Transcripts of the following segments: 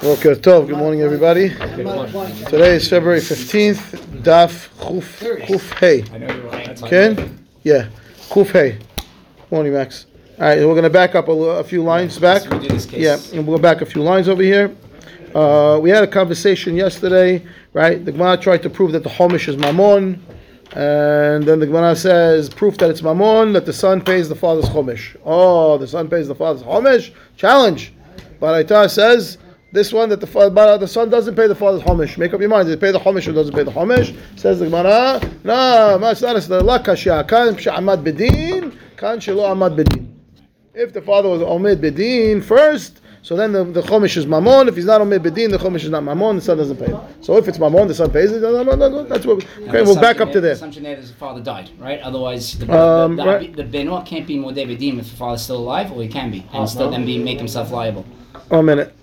Boker Tov. Good morning, everybody. Today is February 15th. Daf Chuf Chuf Hey. Ken? Yeah. Chuf Hey. Morning, Max. All right, we're going to back up a, a few lines back. Yeah, and we'll go back a few lines over here. Uh, we had a conversation yesterday, right? The Gemara tried to prove that the Homish is Mammon. And then the Gemara says, proof that it's Mammon, that the son pays the father's Homish. Oh, the son pays the father's Homish? Challenge. Baraita says, this one that the father, the son doesn't pay the father's homish. Make up your mind. Does he pay the homish or doesn't pay the homish? Says the Gemara, no, it's not la kashya. Kan amad bedin, kan shelo amad bedin. If the father was omid bedin first, so then the, the chomish is mamon. If he's not omid bedin, the chomish is not mamon. The son doesn't pay. So if it's mamon, the son pays it. That's what. Okay, we'll back up to there. Assumption there is the father died, right? Otherwise, the, Um, the, the, right. the benor can't be modeh bedim if the father's still alive, or he can be, and still then be make himself liable. One minute.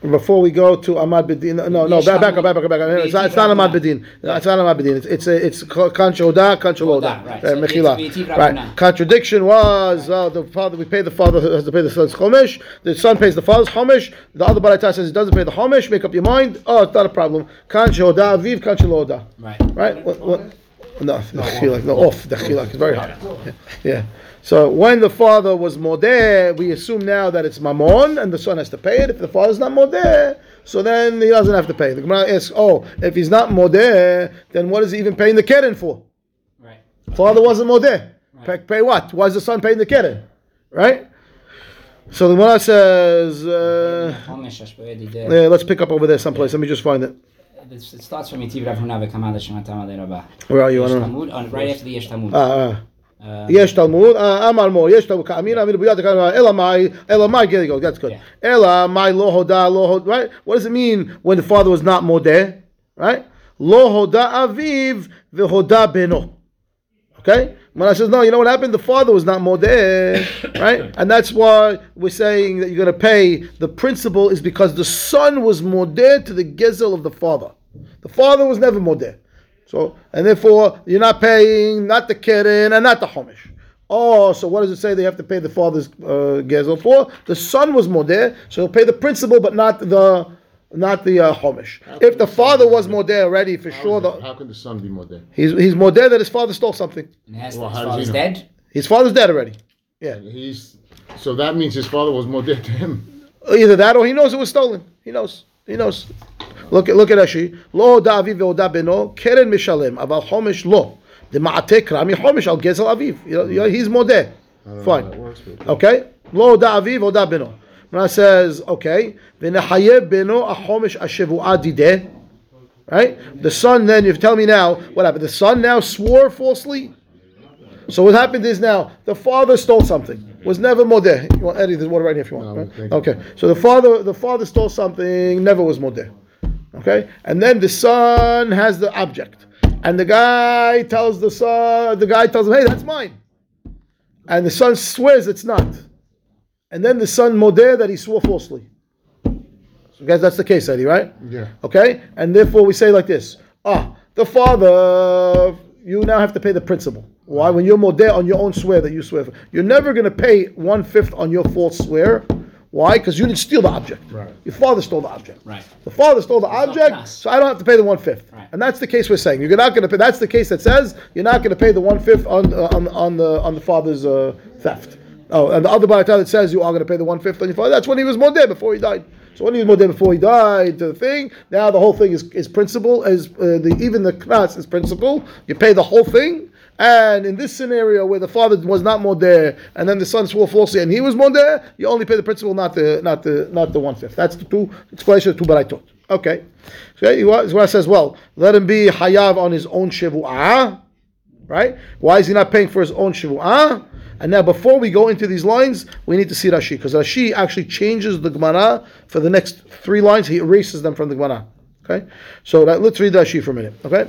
Before we go to Ahmad Bedin, no, no, back, back up, back up, back up. It's not, it's not Ahmad Bedin. It's not Ahmad Bedin. It's it's a, it's Kancho Oda, Kancho Oda, right. Mechila. Right. Contradiction was uh, the father. We pay the father has to pay the son's chomish. The son pays the father's chomish. The other baraita says he doesn't pay the chomish. Make up your mind. Oh, it's not a problem. Kancho Oda, Viv Kancho Oda. Right. Right? What, what? No, the chilak, no, off the chilak. It's very hard. Yeah. yeah. So when the father was modeh, we assume now that it's mamon, and the son has to pay it. If the father's not modeh, so then he doesn't have to pay. The Gemara asks, oh, if he's not modeh, then what is he even paying the keren for? Right. Father wasn't modeh. Pay, pay what? Why is the son paying the keren? Right? So the Gemara says, uh, Homish Ashboedi there. yeah, let's pick up over there someplace. Let me just find it This- It starts from Yitiv Rav Huna v'Kamad Hashem Atama de Rabbah. Where are you? I Yesh don't know. Talmud, on- right after the Yesh Talmud. Ah, ah. Uh, יש תלמוד, אה, אמר מור, יש תלמוד, כאמינא אמינו ביד, אלא מאי, אלא מאי, there you go, that's good. Yeah. אלא מאי לא הודה, לא הודה, right? What does it mean when the father was not מודה? Right? לא הודה אביו והודה בנו. Okay? When I says, no, you know what happened? The father was not modeh, right? And that's why we're saying that you're going to pay. The principle is because the son was modeh to the gezel of the father. The father was never modeh. So, and therefore, you're not paying not the keren and not the homish. Oh, so what does it say they have to pay the father's uh, gezel for? The son was modeh, so he'll pay the principal, but not the not the uh, homish. If the father was modeh already, for sure, the, How can the son be modeh? he's he's modeh that his father stole something. and has Well, his how does he father's dead. His father's dead already. Yeah. He's so that means his father was modeh to him. Either that or he knows it was stolen. He knows. He knows. Look at look at Rashi. Lo da aviv ve'oda beno keren mishalem aval chomish lo. The ma'ate krami chomish al gezel aviv. You know, you know, He's modeh. Fine. Okay. Lo da aviv ve'oda beno. When it says okay, v'nechayev beno a chomish ashevuah dideh. Right. The son. Then you tell me now what happened. The son now swore falsely. So what happened is now the father stole something. Was never modeh. You want Eddie? There's water right here if you want. No, right? Okay. So the father, the father stole something. Never was modeh. Okay. And then the son has the object, and the guy tells the son. The guy tells him, "Hey, that's mine," and the son swears it's not. And then the son modeh that he swore falsely. So guys, that's the case, Eddie, right? Yeah. Okay? And therefore we say like this. Ah, the father, you now have to pay the principal. Why? When you're modeh on your own swear that you swear for, you're never going to pay one fifth on your false swear. Why? Because you didn't steal the object. Right. Your father stole the object. Right. The father stole the object, so I don't have to pay the one fifth. Right. And that's the case we're saying. You're not going to pay. That's the case that says you're not going to pay the one fifth on, uh, on on the on the father's uh, theft. Oh, and the other baraita that says you are going to pay the one fifth on your father. That's when he was modeh before he died. So when he was modeh before he died, the thing now the whole thing is is principle is uh, the even the knas is principle. You pay the whole thing. And in this scenario where the father was not modeh, and then the son swore falsely, and he was modeh, you only pay the principal, not the not the not the one fifth. That's the two explanation of two baraitot. Okay, okay. What says? Well, let him be hayav on his own shivu'ah, right? Why is he not paying for his own shivu'ah? And now, before we go into these lines, we need to see Rashi because Rashi actually changes the Gemara for the next three lines. He erases them from the Gemara. Okay, so that, let's read Rashi for a minute. Okay,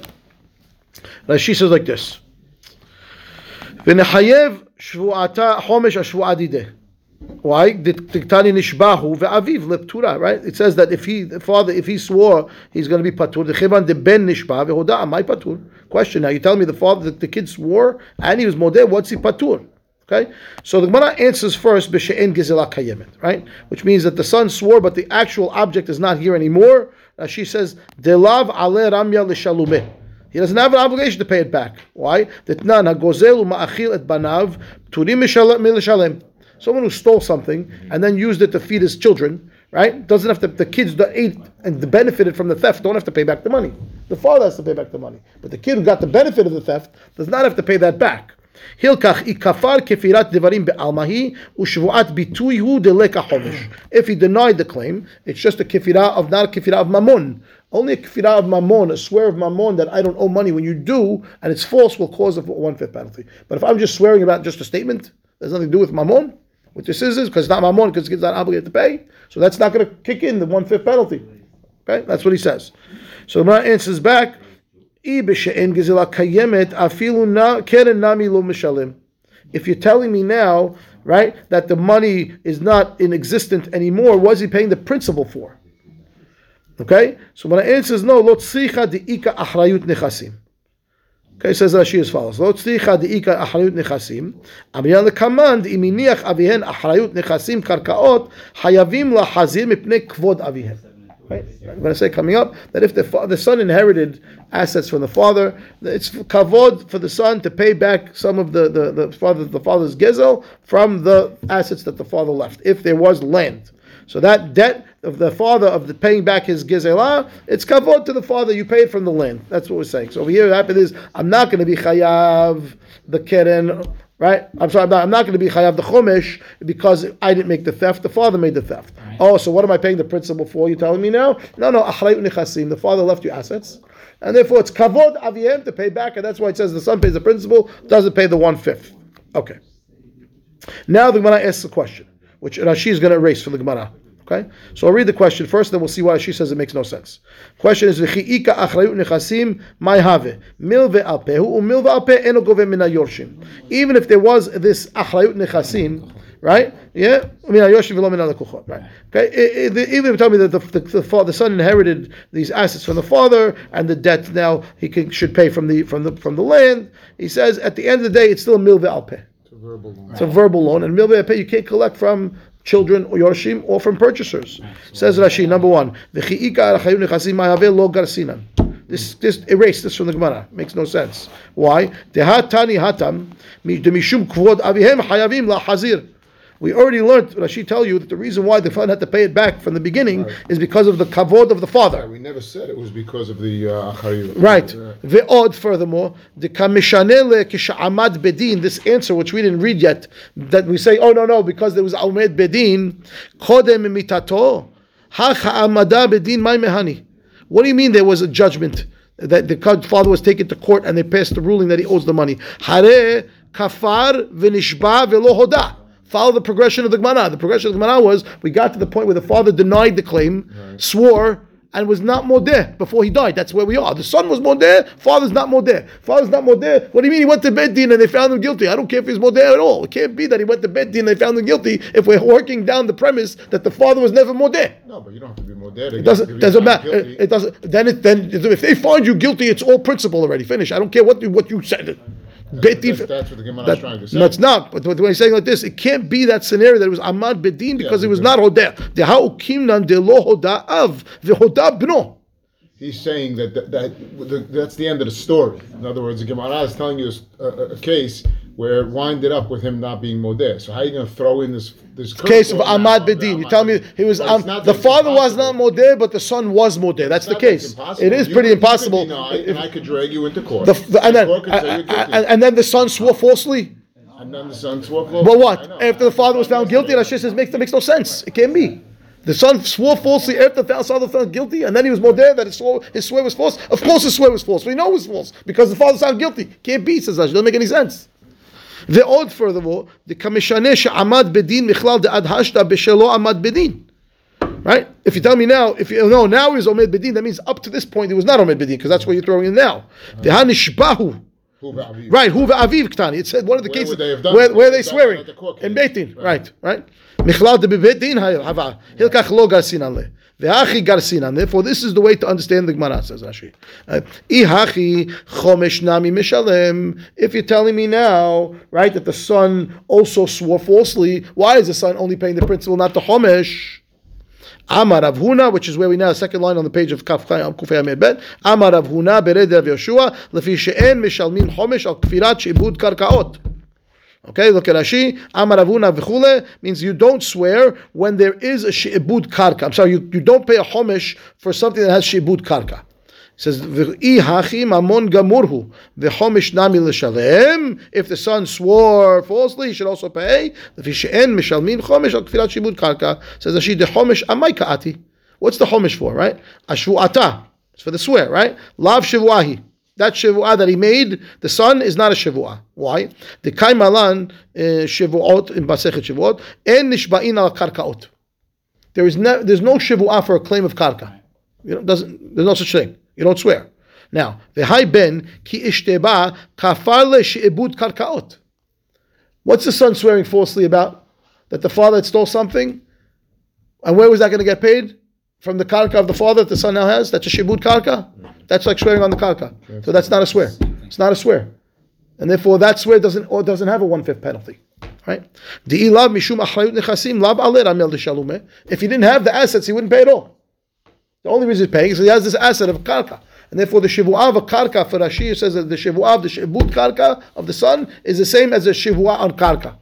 Rashi says like this. ונחייב שבועתה, חומש השבועה דידה. Why? דקטני נשבעו ואביו לפטורה, right? It says that if he, the father, if he swore he's going to be patur, דכיוון דבן נשבע והודע, מהי patur? Question, now you tell me the father, the, the kid swore and he was modeh, what's he patur? Okay, so the Gemara answers first b'she'en gezela kayemet, right? Which means that the son swore, but the actual object is not here anymore. Uh, she says delav ale ramya l'shalumeh. He doesn't have an obligation to pay it back. Why? That none hagozelu ma'achil et banav turim milishalem. Someone who stole something and then used it to feed his children, right? Doesn't have to. The kids that ate and benefited from the theft don't have to pay back the money. The father has to pay back the money, but the kid who got the benefit of the theft does not have to pay that back. If he denied the claim, it's just a kifirah of not a kifirah of mamun. Only a kefira of mammon, a swear of mammon that I don't owe money when you do, and it's false, will cause a one-fifth penalty. But if I'm just swearing about just a statement, there's nothing to do with mammon. What this is because it's not mammon, because it's not obligated to pay. So that's not going to kick in the one-fifth penalty. Okay, that's what he says. So the answers back. If you're telling me now, right, that the money is not in existence anymore, what is he paying the principal for? Okay, so when the answer is no, lo tzricha ika achrayut nechasim. Okay, says Rashi as follows: Lo tzricha ika achrayut nechasim. Amriyan lekamand iminiach avihen achrayut nechasim karkaot hayavim lahazir mipnei kvod avihen. Right? I'm going to say coming up that if the, the son inherited assets from the father, it's kavod for the son to pay back some of the, the, the father the father's gezel from the assets that the father left, if there was land. So that debt of the father of the paying back his gezelah, it's kavod to the father. You pay it from the land. That's what we're saying. So over here, what happened is I'm not going to be chayav the keren right? I'm sorry, I'm not going to be chayav the chumash because I didn't make the theft. The father made the theft. Right. Oh, so what am I paying the principal for? You're telling me now? No, no. The father left you assets, and therefore it's kavod aviem to pay back, and that's why it says the son pays the principal, doesn't pay the one fifth. Okay. Now the Gemara asks the question, which Rashi is going to erase for the Gemara. Okay, so I'll read the question first, then we'll see why she says it makes no sense. Question is v'chiika achrayut nechasim may mil ve'alpehu u'mil ve'alpe eno gove min yorshim. Even if there was this achrayut nechasim, right? Yeah, min yorshim v'lo min alakuchot. Right? Okay, even if you tell me that the, the, the, the, son inherited these assets from the father and the debt now he can, should pay from the from the from the land, he says at the end of the day it's still mil ve'alpe. It's a verbal loan. It's a verbal loan, and mil ve'alpe you can't collect from children or Yorshim or from purchasers. Says Rashi, number one, this, this erase this from the Gemara. Makes no sense. Why? hatam mishum kvod avihem hayavim la hazir. We already learned, Rashi tell you, that the reason why the father had to pay it back from the beginning right. is because of the kavod of the father. we never said it was because of the uh, Right. The odd, furthermore, the kamishanele kisha'amad bedin, this answer, which we didn't read yet, that we say, oh, no, no, because there was almed bedin, kodem mitato, ha ha'amada bedin mai mehani. What do you mean there was a judgment? That the father was taken to court and they passed the ruling that he owes the money. Hare kafar v'nishba velo hoda follow the progression of the Gemara. The progression of the Gemara was we got to the point where the father denied the claim, right. swore, and was not modeh before he died. That's where we are. The son was modeh, father's not modeh. Father's not modeh. What do you mean he went to bed din and they found him guilty? I don't care if he's modeh at all. It can't be that he went to bed din and they found him guilty if we're working down the premise that the father was never modeh. No, but you don't have to be modeh. It doesn't, doesn't matter. It, it, doesn't. Then, it, then if they find you guilty, it's all principle already. Finish. I don't care what you, what you said. Bedin. That's, that's, what the Gemara is trying to say. No, it's not. But when he's saying like this, it can't be that scenario that it was Amad Bedin because yeah, it was not Hodeh. The Ha'ukimnan de lo Hodah av the Hodah bno. He's saying that, that, that, that's the end of the story. In other words, the Gemara is telling you a, a, a case where it winded up with him not being modeh. So how are you going to throw in this this case of Ahmad Bedin? You tell me he was um, the father was not modeh, but the son was modeh. That's the case. It is you pretty impossible. Deny, if, and I could drag you into court. The, the, and, then, and, and, then the son swore falsely. And then the son swore falsely. But what? After the father was found guilty, Rashi says makes that makes no sense. It can't be. The son swore falsely after the father found guilty, and then he was more there that his swear, his swear was false. Of course, his swear was false. We know it was false because the father found guilty. Can't be, says Rashi. Doesn't make any sense. The odd, furthermore, the kamishanesh amad bedin michlal de adhashta b'shelo amad bedin. Right? If you tell me now, if you know now he's omed bedin, that means up to this point he was not omed bedin because that's what you're throwing in now. The hanish bahu. Right, Huva Aviv Ktani. It said one of the where cases where, where are they swearing in Beitin. Right, right. right. Michlal de Bedin hava. Hilkach lo garsin ale. Ve'achi garsinan. Therefore, this is the way to understand the Gemara, says Rashi. Ihachi chomesh nami mishalem. If you're telling me now, right, that the son also swore falsely, why is the son only paying the principal, not the chomesh? Amar Rav Huna, which is where we now second line on the page of Kaf Chayam Kufay Amir Bet. Amar Rav Huna bered Rav Yeshua lefi she'en mishalmin chomesh al kfirat she'ibud karkaot. Okay, look at Rashi. Amar Rav v'chule means you don't swear when there is a she'ibud karka. I'm sorry, you, you don't pay a chomesh for something that has she'ibud karka. It says v'i hachi mamon gamurhu v'chomesh nami l'shalem. If the son swore falsely, he should also pay. Lefi she'en mishalmin chomesh al kfirat shibud karka. Says Rashi the chomesh amay ka'ati. What's the chomesh for, right? Ashvu'ata. It's for the swear, right? Lav shivuahi. That shivuah that he made, the son is not a shivuah. Why? The kaimalan uh, shivuot in Basechet Shivuot en nishba'in al karkaot. There is no, there's no shivuah for a claim of karka. You know, doesn't, there's no such thing. You don't swear. Now, the high ben ki ishteba kafar le she'ibud karkaot. What's the son swearing falsely about? That the father had stole something? And where was that going to get paid? From the karka of the father that the son now has? That's a shibud karka? That's like swearing on the karka. So that's not a swear. It's not a swear. And therefore that swear doesn't or doesn't have a one-fifth penalty. Right? If he didn't have the assets, he wouldn't pay at all. The only reason he's paying is he has this asset of karka. And therefore the shivu'ah of a karka for Rashi says that the shivu'ah of the shibud karka of the son is the same as the shivu'ah on karka.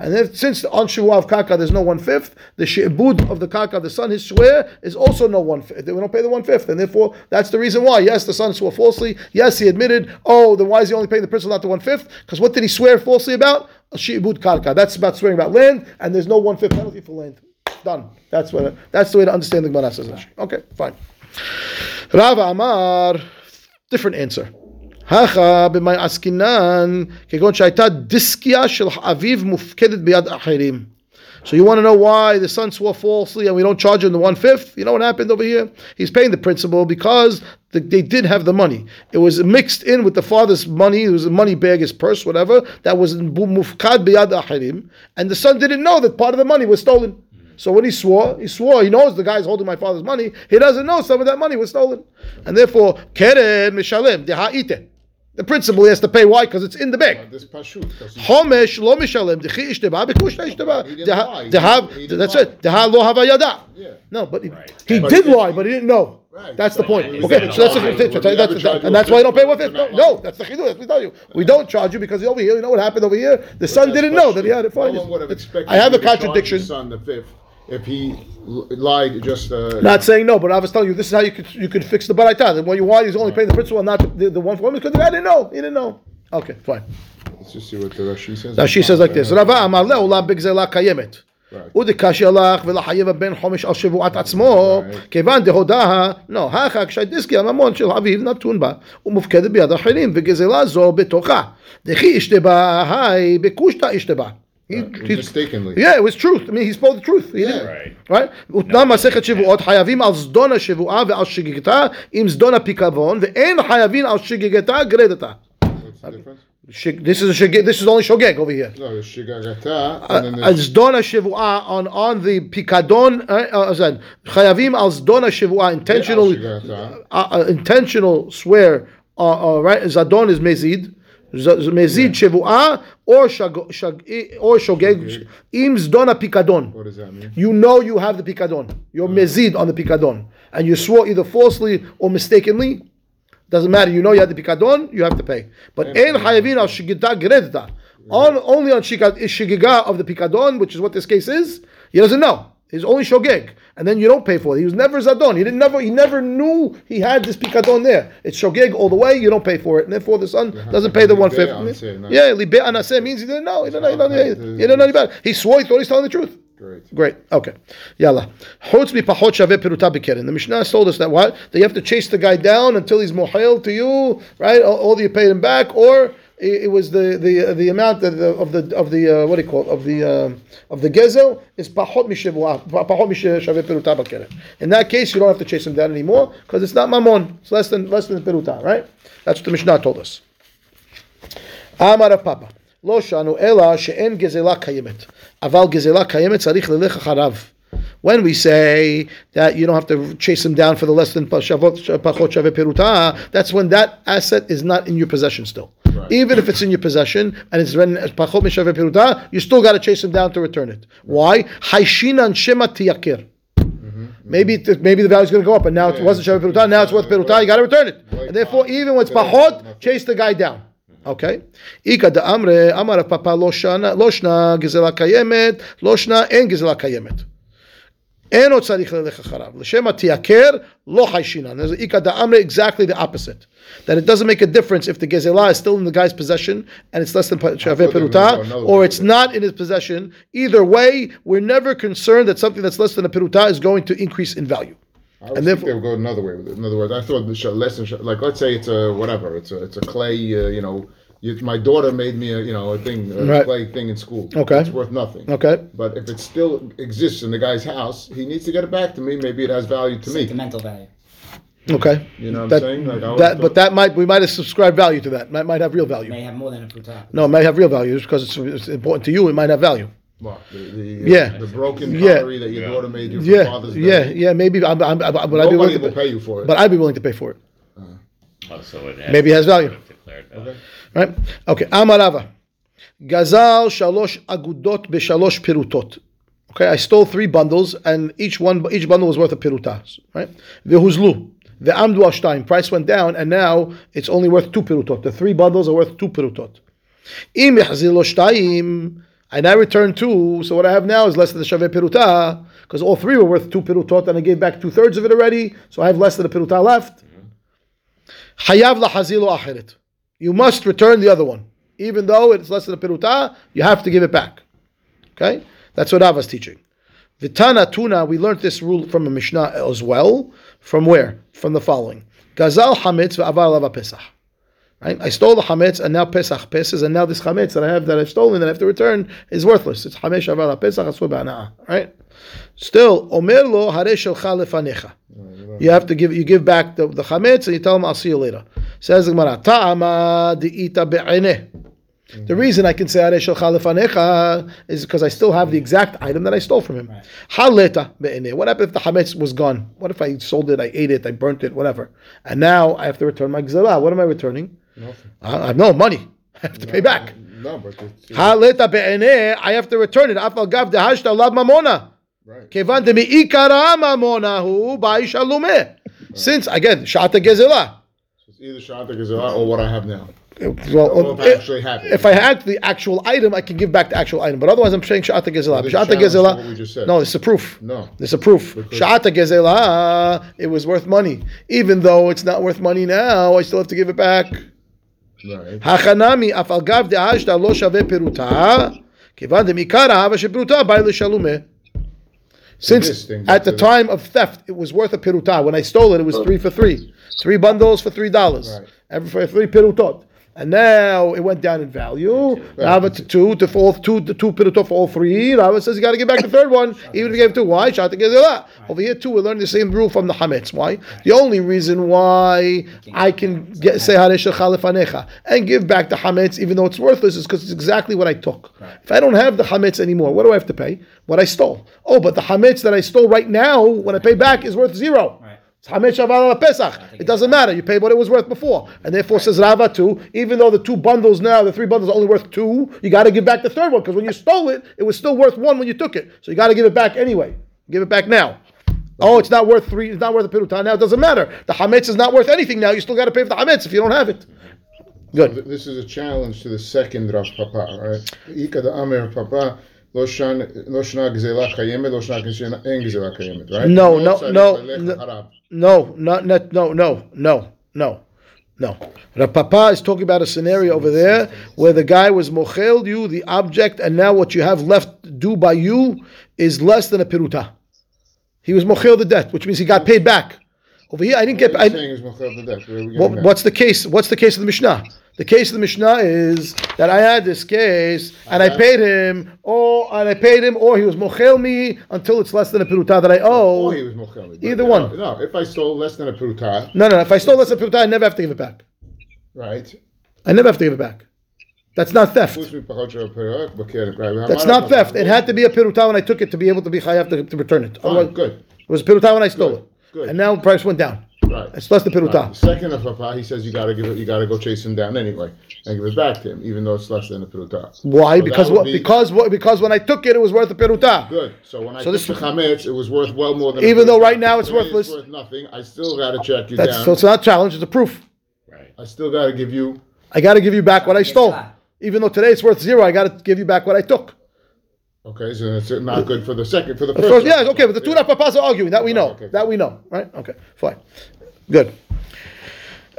And since on shivu'ah of karka there's no one fifth, the shibud of the karka of the son, his swear is also no one fifth. We don't pay the one fifth, and therefore that's the reason why. Yes, the son swore falsely. Yes, he admitted. Oh, then why is he only paying the principal, not the one fifth? Because what did he swear falsely about? A shibud karka. That's about swearing about land, and there's no one fifth penalty for land. Done. That's what. That's the way to understand the Gemara says. Okay, fine. Rava Amar, different answer. הכה במאי עסקינן, כגון שהייתה דיסקיה של אביו מופקדת ביד אחרים. So you want to know why the son swore falsely and we don't charge him the one fifth? You know what happened over here? He's paying the principal because the, they did have the money. It was mixed in with the father's money. It was a money bag, his purse, whatever. That was mufkad biyad achirim, and the son didn't know that part of the money was stolen. So when he swore, he swore, he knows the guy's holding my father's money. He doesn't know some of that money was stolen. And therefore, keren mishalem deha'ite. The principal he has to pay. Why? Because it's in the bag. This pashut. 'cause he- Homesh lo mishalem dechi ishteba bekushta ishteba. He didn't Deha- lie. He deha- didn't- he didn't That's it. Deha lo havayada. No, but he, he But did he- lie, but he didn't know. Right. That's the point. Okay, so that's, lie. the, Would you that's, ever and that's why a you don't pay one fifth fifth. No, no, that's the chidu. That's what we tell you. We don't charge you because over here, you know what happened over here? The son didn't know that he had it. No Fine. one would have expected I have a contradiction. Son the fifth, if he l- lied just. Uh, Not saying no, but I was telling you this is how you could you could fix the baraita. Then when you why he's only paying the principal and not the, the one for women because the guy didn't know. He didn't know. Okay, fine. Let's just see what the Rashi says. Now she says like this: Rava amar le'olam b'gzela kayemet. Right. ודקשי הלך ולחייב הבן חומש על שבועת עצמו, Right. כיוון דהודה, לא, הכא כשהדיסקי הממון של אביו נתון בה, ומופקדת ביד אחרים, וגזלה זו בתוכה. דכי אשתבה, היי, בקושטא אשתבה. He- he- Mistakenly. Yeah, it was truth. I mean, he spoke the truth. He didn't. Right. Right? ותנא מסכת שבועות חייבים על זדון השבועה ועל שגיגתה עם זדון הפיקבון, ואין חייבים על שגיגתה גרדתה. What's the difference? Shig- This is a shig- this is only shogeg over here. No, there's shigagata, and then על there's זדון השבועה on on the פיקדון, uh, uh, אז חייבים על זדון השבועה intentional shigagata. uh, uh, intentional swear uh, uh, right זדון is מזיד ז- ז- מזיד שבועה or שג- שג- or שוגג עם זדון הפיקדון What does that mean? you know you have the picadon. You're mezid on the picadon. And you swore either falsely or mistakenly. Doesn't matter. You know you have the picadon, you have to pay. But en hayavin al shigita gredta. On, only on shiga- shigiga of the picadon, which is what this case is, he doesn't know. He's only shogeg. And then you don't pay for it. He was never zadon. He didn't never he never knew he had this picadon there. It's shogeg all the way, you don't pay for it. And therefore the son doesn't pay the one fifth. anaseh, not- Yeah, libe anaseh means he didn't know. He didn't know, he didn't know, he didn't know any better. He swore he thought he's telling the truth. Great. Great. Okay. Yalla. Chutz mipachot shaveh peruta b'keren. The Mishnah told us that what? That you have to chase the guy down until he's mohel to you, right? Or, or you paid him back, or it, it was the the the amount of the of the of the uh, what do you call it? of the uh, of the gezel is pachot mishavua pachot mishaveh peruta b'keren. In that case, you don't have to chase him down anymore because it's not mamon. It's less than less than peruta, right? That's what the Mishnah told us. אמר הפאפה, לא שאנו אלא שאין גזלה קיימת, אבל גזלה קיימת צריך ללך אחריו. When we say that you don't have to chase him down for the less than pachavot pachot shave peruta, that's when that asset is not in your possession still. Right. Even if it's in your possession and it's when pachot mishave peruta, you still got to chase him down to return it. Why? Haishinan shema tiyakir. Mm-hmm. Maybe it- maybe the value's going to go up, and now it wasn't shavu peruta. Now it's worth peruta. You got to return it, and therefore even when it's pachot, chase the guy down. Okay. Ika da amre amar papa lo shana lo shna gizela kayemet lo shna en gizela kayemet. אין עוד צריך ללך אחריו. לשם התייקר, לא חיישינן. There's איכא דאמרי exactly the opposite. That it doesn't make a difference if the gazela is still in the guy's possession and it's less than thought shaveh they were gonna go peruta, another or way. it's not in his possession. Either way, we're never concerned that something that's less than a peruta is going to increase in value. I would And think therefore- they would go another way with it. In other words, I thought the sh- less than sh- like let's say it's a whatever, it's a it's a clay, uh, you know. you, my daughter made me a you know a thing, a Right. clay thing in school. Okay. it's worth nothing. Okay. But if it still exists in the guy's house, he needs to get it back to me. Maybe it has value to me. The sentimental value. Okay. You know what I'm That- saying? Like I That, thought- but that might we might have subscribed value to that. Might might have real value. May have more than a pruta. No, it might have real value just because it's, it's important to you. It might have value. What, the, the, uh, Yeah. the broken Yeah. pottery that your daughter made you for Yeah, Father's Day. yeah, yeah. Maybe I'm, I'm, I'm, but I'd be willing to pay, pay you for it. but I'd be willing to pay for it. Uh-huh. Oh, so it has Maybe it has value. Declared. Okay. Right? Okay. Amarava. Gazal shalosh agudot b'shalosh pirutot. Okay, I stole three bundles, and each one, each bundle was worth a piruta. Right? V'huzlu. Ve'amdu al shtayim. Price went down, and now it's only worth two pirutot. The three bundles are worth two pirutot. Im yachzir lo shtayim. I now return two, so what I have now is less than the shaveh piruta, because all three were worth two pirutot, and I gave back two thirds of it already, so I have less than a piruta left. Mm-hmm. Hayav lahazilo acheret. You must return the other one. Even though it's less than a piruta, you have to give it back. Okay? That's what Rava's teaching. Vitana tuna, we learned this rule from a Mishnah as well. From where? From the following. Gazal hametz v'avar lava pesach. Right? I stole the chametz and now Pesach passes and now this chametz that I have that I've stolen that I have to return is worthless. It's chametz avar Pesach asur. Right? Still, omer lo hare shelcha lefanecha. You have to give you give back the, the chametz and you tell him I'll see you later. Says the Gemara, de'ita. The mm-hmm. reason I can say Areshel Chalifanecha is because I still have the exact item that I stole from him. Haleta right. What happened if the Hametz was gone? What if I sold it, I ate it, I burnt it, whatever? And now I have to return my Gzala. What am I returning? Nothing. I have no money. I have to no, pay back. No, but Haleta be'eneh, I have to return it. Afal gav dehashta lav mamona. Kevan demi mamonahu. Since, again, Shata Gezela either Sha'at Gezerah oh, or what I have now. Well, so if, eh, if, I had the actual item, I can give back the actual item. But otherwise, I'm saying Sha'at Gezerah. Sha'at Gezerah. No, it's a proof. No. It's a proof. Sha'at Gezerah, it was worth money. Even though it's not worth money now, I still have to give it back. Hachanami, afal gav de'ashta lo shave peruta, kivan demikara hava shepruta, bai l'shalume. Since at the time of theft, it was worth a piruta. When I stole it, it was three for three. Three bundles for three dollars. Right. Every for three pirutot. And now it went down in value. Rava to two, to four, two, to two pirutot for all three. Rava says you got to give back the third one, even if you gave two. Why? Shata gezela. Over here too, we learn the same rule from the chametz. Why? The only reason why I can get say haresh lefanecha and give back the chametz, even though it's worthless, is because it's exactly what I took. If I don't have the chametz anymore, what do I have to pay? What I stole. Oh, but the chametz that I stole right now, when I pay back, is worth zero. Right. It's Chametz Shavar al Pesach. It doesn't matter. You pay what it was worth before. And therefore, says Rava too, even though the two bundles now, the three bundles are only worth two, you got to give back the third one because when you stole it, it was still worth one when you took it. So you got to give it back anyway. Give it back now. Oh, it's not worth three. It's not worth a pirutan now. It doesn't matter. The chametz is not worth anything now. You still got to pay for the chametz if you don't have it. Good. Th- This is a challenge to the second Rav Papa, right? Ika the Amir Papa, lo shan- lo shana gzela kayemet, lo shana gzela- kayemet, right? No, no, no, no. No, not, not no, no, no, no, no. Rav Papa is talking about a scenario over there where the guy was mochel you the object, and now what you have left due by you is less than a piruta. He was mochel the debt, which means he got paid back. Over here, I didn't get. I, saying is the debt? Where are we getting what, what's the case? What's the case of the Mishnah? The case of the Mishnah is that I had this case and I uh-huh. paid him, or and I paid him, or he was mochel me until it's less than a piruta that I owe. Oh, he was Mochel. But Either no, one. No, if I stole less than a pruta, No, no. If I stole less than a piruta, I never have to give it back. right? I never have to give it back. That's not theft. That's not theft. It had to be a peruta when I took it to be able to be chayav to, to return it. Fine, good. It was a peruta when I stole Good, it. good. And now the price went down. Right. It's less the Right. peruta. Second of papa, he says you gotta give it, you gotta go chase him down anyway and give it back to him, even though it's less than a peruta. Why? So because what? be- Because what? Because when I took it, it was worth a peruta. Good. So when I So took this- the chametz, it was worth well more than. a Even though right now it's Today worthless. worth nothing. I still gotta check you That's down. so it's not a challenge. It's a proof. Right. I still gotta give you. I got to give you back what I stole. Even though today it's worth zero, I got to give you back what I took. Okay, so it's not good for the second for the The first. first, yeah, okay, but the two Yeah. papas are arguing. That we know. Okay, That we know, right? Okay, fine, good.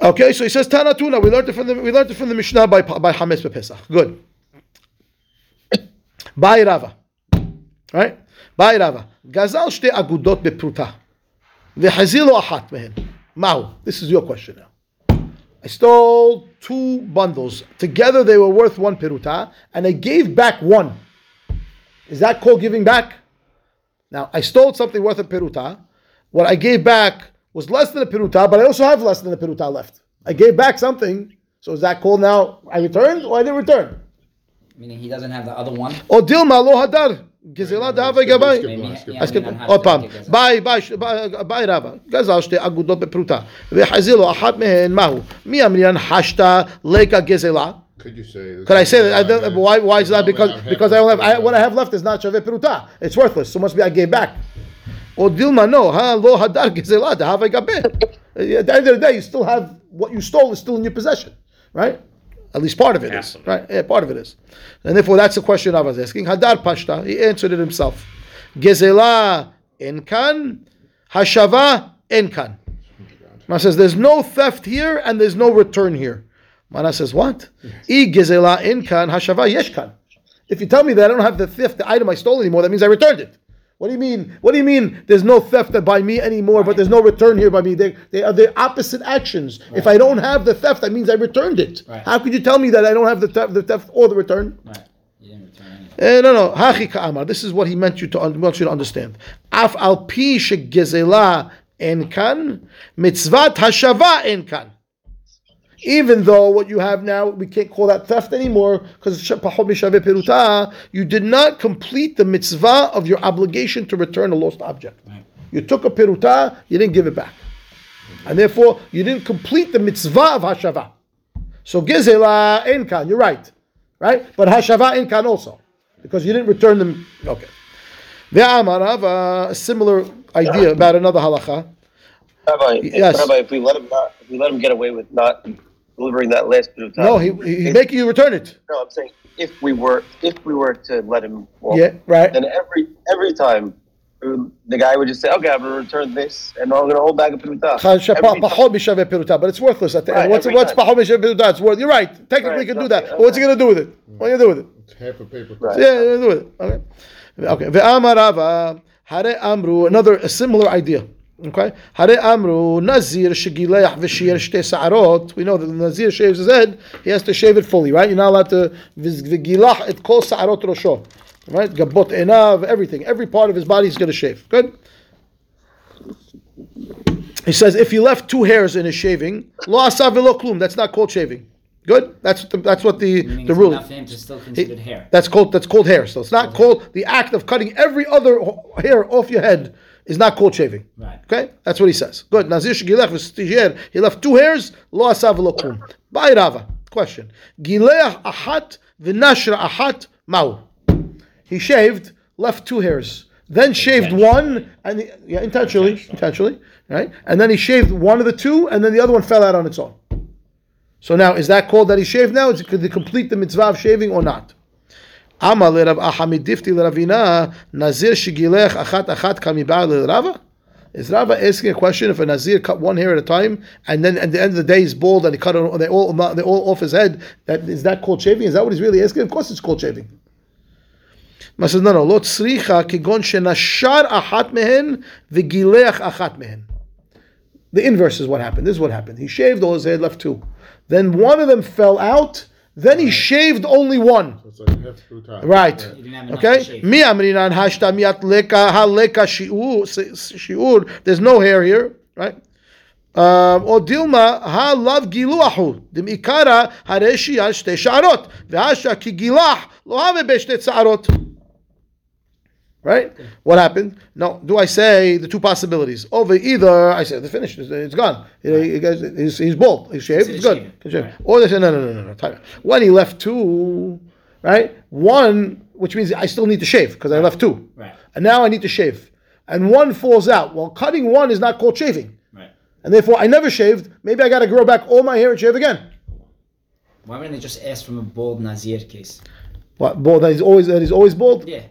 Okay, so he says Tana Tuna. We learned it from the we learned it from the Mishnah by by Hametz Pesach. Good. By Rava, right? By Rava. Gazal shte agudot bepruta. V'hazil lo achat mehen. Mao. This is your question now. I stole two bundles. Together they were worth one peruta, and I gave back one. Is that called giving back? Now, I stole something worth a peruta. What I gave back was less than a peruta, but I also have less than a peruta left. I gave back something. So is that called now I returned or I didn't return? Meaning he doesn't have the other one. או דילמה לא הדר, גזלה דהווה גבאי. Maybe, skip yeah, אז I כן, mean, on how עוד to פעם, take it. ביי, ביי, ש- ביי, ביי רבא, גזל שתי אגודות בפרוטה, וחזיר לו אחת מהן מהו? מי אמרינן חשת לקה גזלה? Could you say? Could I say that? I don't, why, why is that? Because because I only have I, what I have left is not shave peruta. It's worthless. So must be I gave back. Or dilma no, ha lo hadar gezela have At the end of the day, you still have what you stole is still in your possession, right? At least part of it is, Half of it. right? Yeah, part of it is, and therefore that's the question I was asking. Hadar pashta, he answered it himself. Gezela enkan, hashava enkan. Mana says there's no theft here and there's no return here. Mana says what? I gezela enkan hashava yeshkan. If you tell me that I don't have the theft, the item I stole anymore, that means I returned it. What do you mean? What do you mean? There's no theft by me anymore, but there's no return here by me. They, they are the opposite actions. If I don't have the theft, that means I returned it. Right. How could you tell me that I don't have the theft, the theft or the return? Right. You didn't return anything. Eh, no, no. Hachi ka'amar. This is what he meant you to wants you to understand. Af al pi shegezela en kan, mitzvat hashava en kan. Even though what you have now, we can't call that theft anymore because pachot mishaveh peruta, you did not complete the mitzvah of your obligation to return a lost object. You took a peruta, you didn't give it back. And therefore, you didn't complete the mitzvah of hashava. So gezela en kan, you're right. Right? But hashava en kan also. Because you didn't return them. Okay. Ve'amar, I have a similar idea about another halacha. Rabbi, Yes. Rabbi, if we let him not, if we let him get away with not delivering that last bit of time. No, he, he, he's making you return it. No, I'm saying if we were if we were to let him walk, Yeah, right. then every every time um, the guy would just say, "Okay, I'm going to return this, and I'm going to hold back a peruta." Chasha- Every time- pachot but it's worthless. At the end. What's every what's time. pachot mishaveh? It's worth. You're right. Technically, Right, you can do okay, that. But what's he gonna do with it? What are you gonna do with it? It's half a paper. Right. Yeah, do it. Okay. Okay. Ve'amar Rava, hare amru. Another a similar idea. Okay. Hare amru nazir shegileach v'shir shte sa'arot. We know that the nazir shaves his head. He has to shave it fully, right? You're not allowed to v'gilach it kol sa'arot rosho. Right? Gabot enav, everything, every part of his body he's gonna shave. Good. He says if he left two hairs in his shaving, lo klum. That's not called shaving. Good. That's the, that's what the the rule. enough for him to still considered hair. That's called that's called hair. So it's not called the act of cutting every other hair off your head is not called shaving. Right. Okay, that's what he says. Good. Nazir shegilech v'stijher. He left two hairs. Lo asav v'lo klum. By Rava. Question. Gileach achat v'nashra achat mau. He shaved, left two hairs, then shaved one, and he, yeah, intentionally, intentionally, right? And then he shaved one of the two, and then the other one fell out on its own. So now, is that called that he shaved now? Is it, could he complete the mitzvah of shaving or not? Amar le Rav Ahamid Difti le Nazir shigilech achat achat kamibar le Rava. Is Rava asking a question if a Nazir cut one hair at a time and then at the end of the day he's bald and he cut it, they all they all off his head? That is that called shaving? Is that what he's really asking? Of course, it's called shaving. Ma says no no lo tzricha kigon shenashar achat mehen v'gilech achat mehen. The inverse is what happened. This is what happened. He shaved all his hair, left two. Then one of them fell out. Then he shaved only one. It's like half peruta. Right. He didn't have Okay. Mi amrinan hashta miat leka ha shiur shiur. There's no hair here, right? Um, or Dilma, ha lav giluahu. Dimikara hareshi shte sha'arot. Ve'asha ki gilah lo have beshte tzarot. Right? What happened? No, do I say the two possibilities? Over either, I say, it's finished, it's, it's gone. He- he goes- he's, he's bald, he's shaved, it's good. Shave. Or they say, no, no, no, no, no. When he left two, right? One, which means I still need to shave because I left two. Right. And now I need to shave. And one falls out. Well, cutting one is not called shaving. Right. And therefore, I never shaved. Maybe I got to grow back all my hair and shave again. Why wouldn't they just ask from a bald Nazir case? What bald? That he's always that he's always bald. Yeah.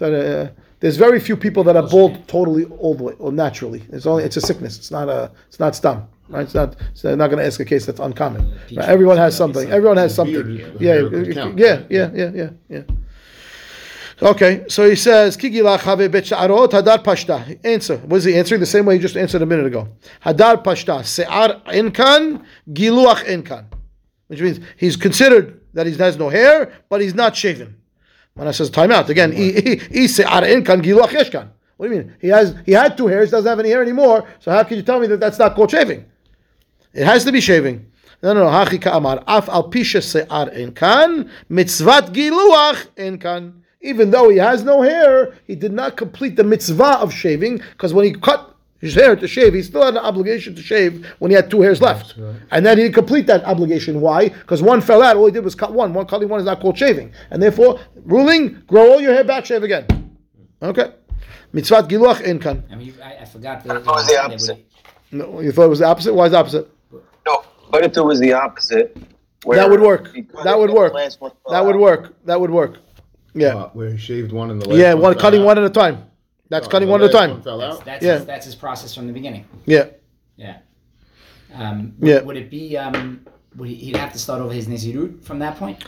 That, uh, there's very few people that are bald totally all the way or naturally. It's only it's a sickness. It's not a it's not stum. Right? It's not. It's not going to ask a case that's uncommon. Right? Everyone has something. Everyone has something. Yeah, hair could count. yeah, yeah, yeah, yeah, yeah. Okay, so he says, "Kigila chave bet hadar pashta." Answer. Was he answering the same way he just answered a minute ago? Hadar pashta se'ar enkan giluach enkan, which means he's considered that he has no hair, but he's not shaven. I says time out again. What do you mean? He has he had two hairs, doesn't have any hair anymore. So how can you tell me that that's not called shaving? It has to be shaving. No, no, no. Hachi ka'amar. Af al pisha se'ar en kan, mitzvat giluach en kan. Even though he has no hair, he did not complete the mitzvah of shaving, because when he cut his hair to shave, he still had an obligation to shave when he had two hairs left. And then he didn't complete that obligation. Why? Because one fell out, all he did was cut one. One cutting one is not called shaving. And therefore, ruling, grow all your hair back, shave again. Okay. Mitzvat giluach en kan. I mean, I, I forgot the. It was the they opposite. would- No, you thought it was the opposite? Why is the opposite? No, but if it was the opposite, where That would work. That would work. last one That would work. That would work. Yeah. Uh, where he shaved one in the last Yeah, one fell cutting out. one at a time. That's Oh, cutting one at a time. fell That's, out? that's, Yeah. his, that's his process from the beginning. Yeah. Yeah. Um, Yeah. Would it be? Um, would he, he'd have to start over his Nizirut from that point?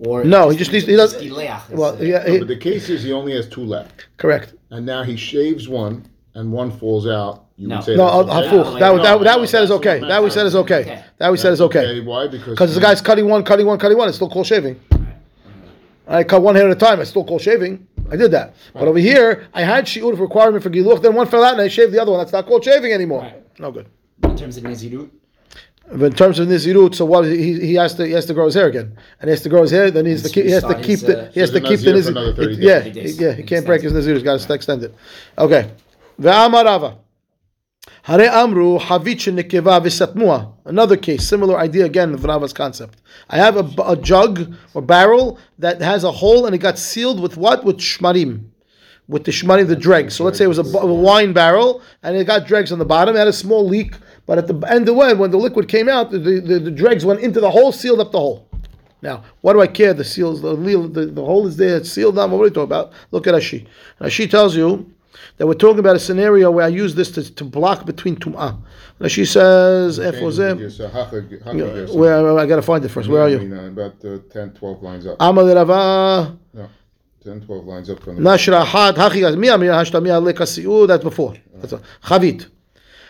Or No, he just needs- he does- Gileach Well, uh, yeah, No, he- but the case is he only has two left, correct. and now he shaves one, and one falls out. You No. would say No, that's uh, hafuch. That, No, that, that we said is that's okay. That we said is okay. Okay. That we said is okay. Why? Because Because the guy's cutting one, cutting one, cutting one. It's still called shaving. I cut one hair at a time. It's still called shaving. I did that. But over here, I had shiur requirement for giluch. Then one fell out, and I shaved the other one. That's not called shaving anymore. Right. No good. in terms of Nizirut. But in terms of nizirut, so what he, he has to he has to grow his hair again, and he has to grow his hair. Then he has to keep he has to keep his, the uh, he has to keep the nazir for nizir. another 30 it- Yeah, days. yeah, he can't Extends break his nizir. He's got to extend it. Okay. Ve'amar Rava. Hare amru. Another case, similar idea again of Rava's concept. I have a jug or barrel that has a hole and it got sealed with what? With shmarim. With the shmarim, the dregs. So let's say it was a wine barrel and it got dregs on the bottom. It had a small leak, but at the end of the way, when the liquid came out, the, the, the dregs went into the hole, sealed up the hole. Now, what do I care? The seals, the, the, the hole is there, it's sealed down. What are we talking about? Look at Rashi. Rashi tells you that we're talking about a scenario where I use this to, to block between tum'ah. She says, "F was it?" Yes, Hacha- Hacha gives- Where I gotta find it first. Where are you? About uh, 10, 12 lines up. Amal Rava. No, 10, 12 lines up from the. Nashra had hachi mi amir hashtami alek asiu. That's before. That's. Chavit.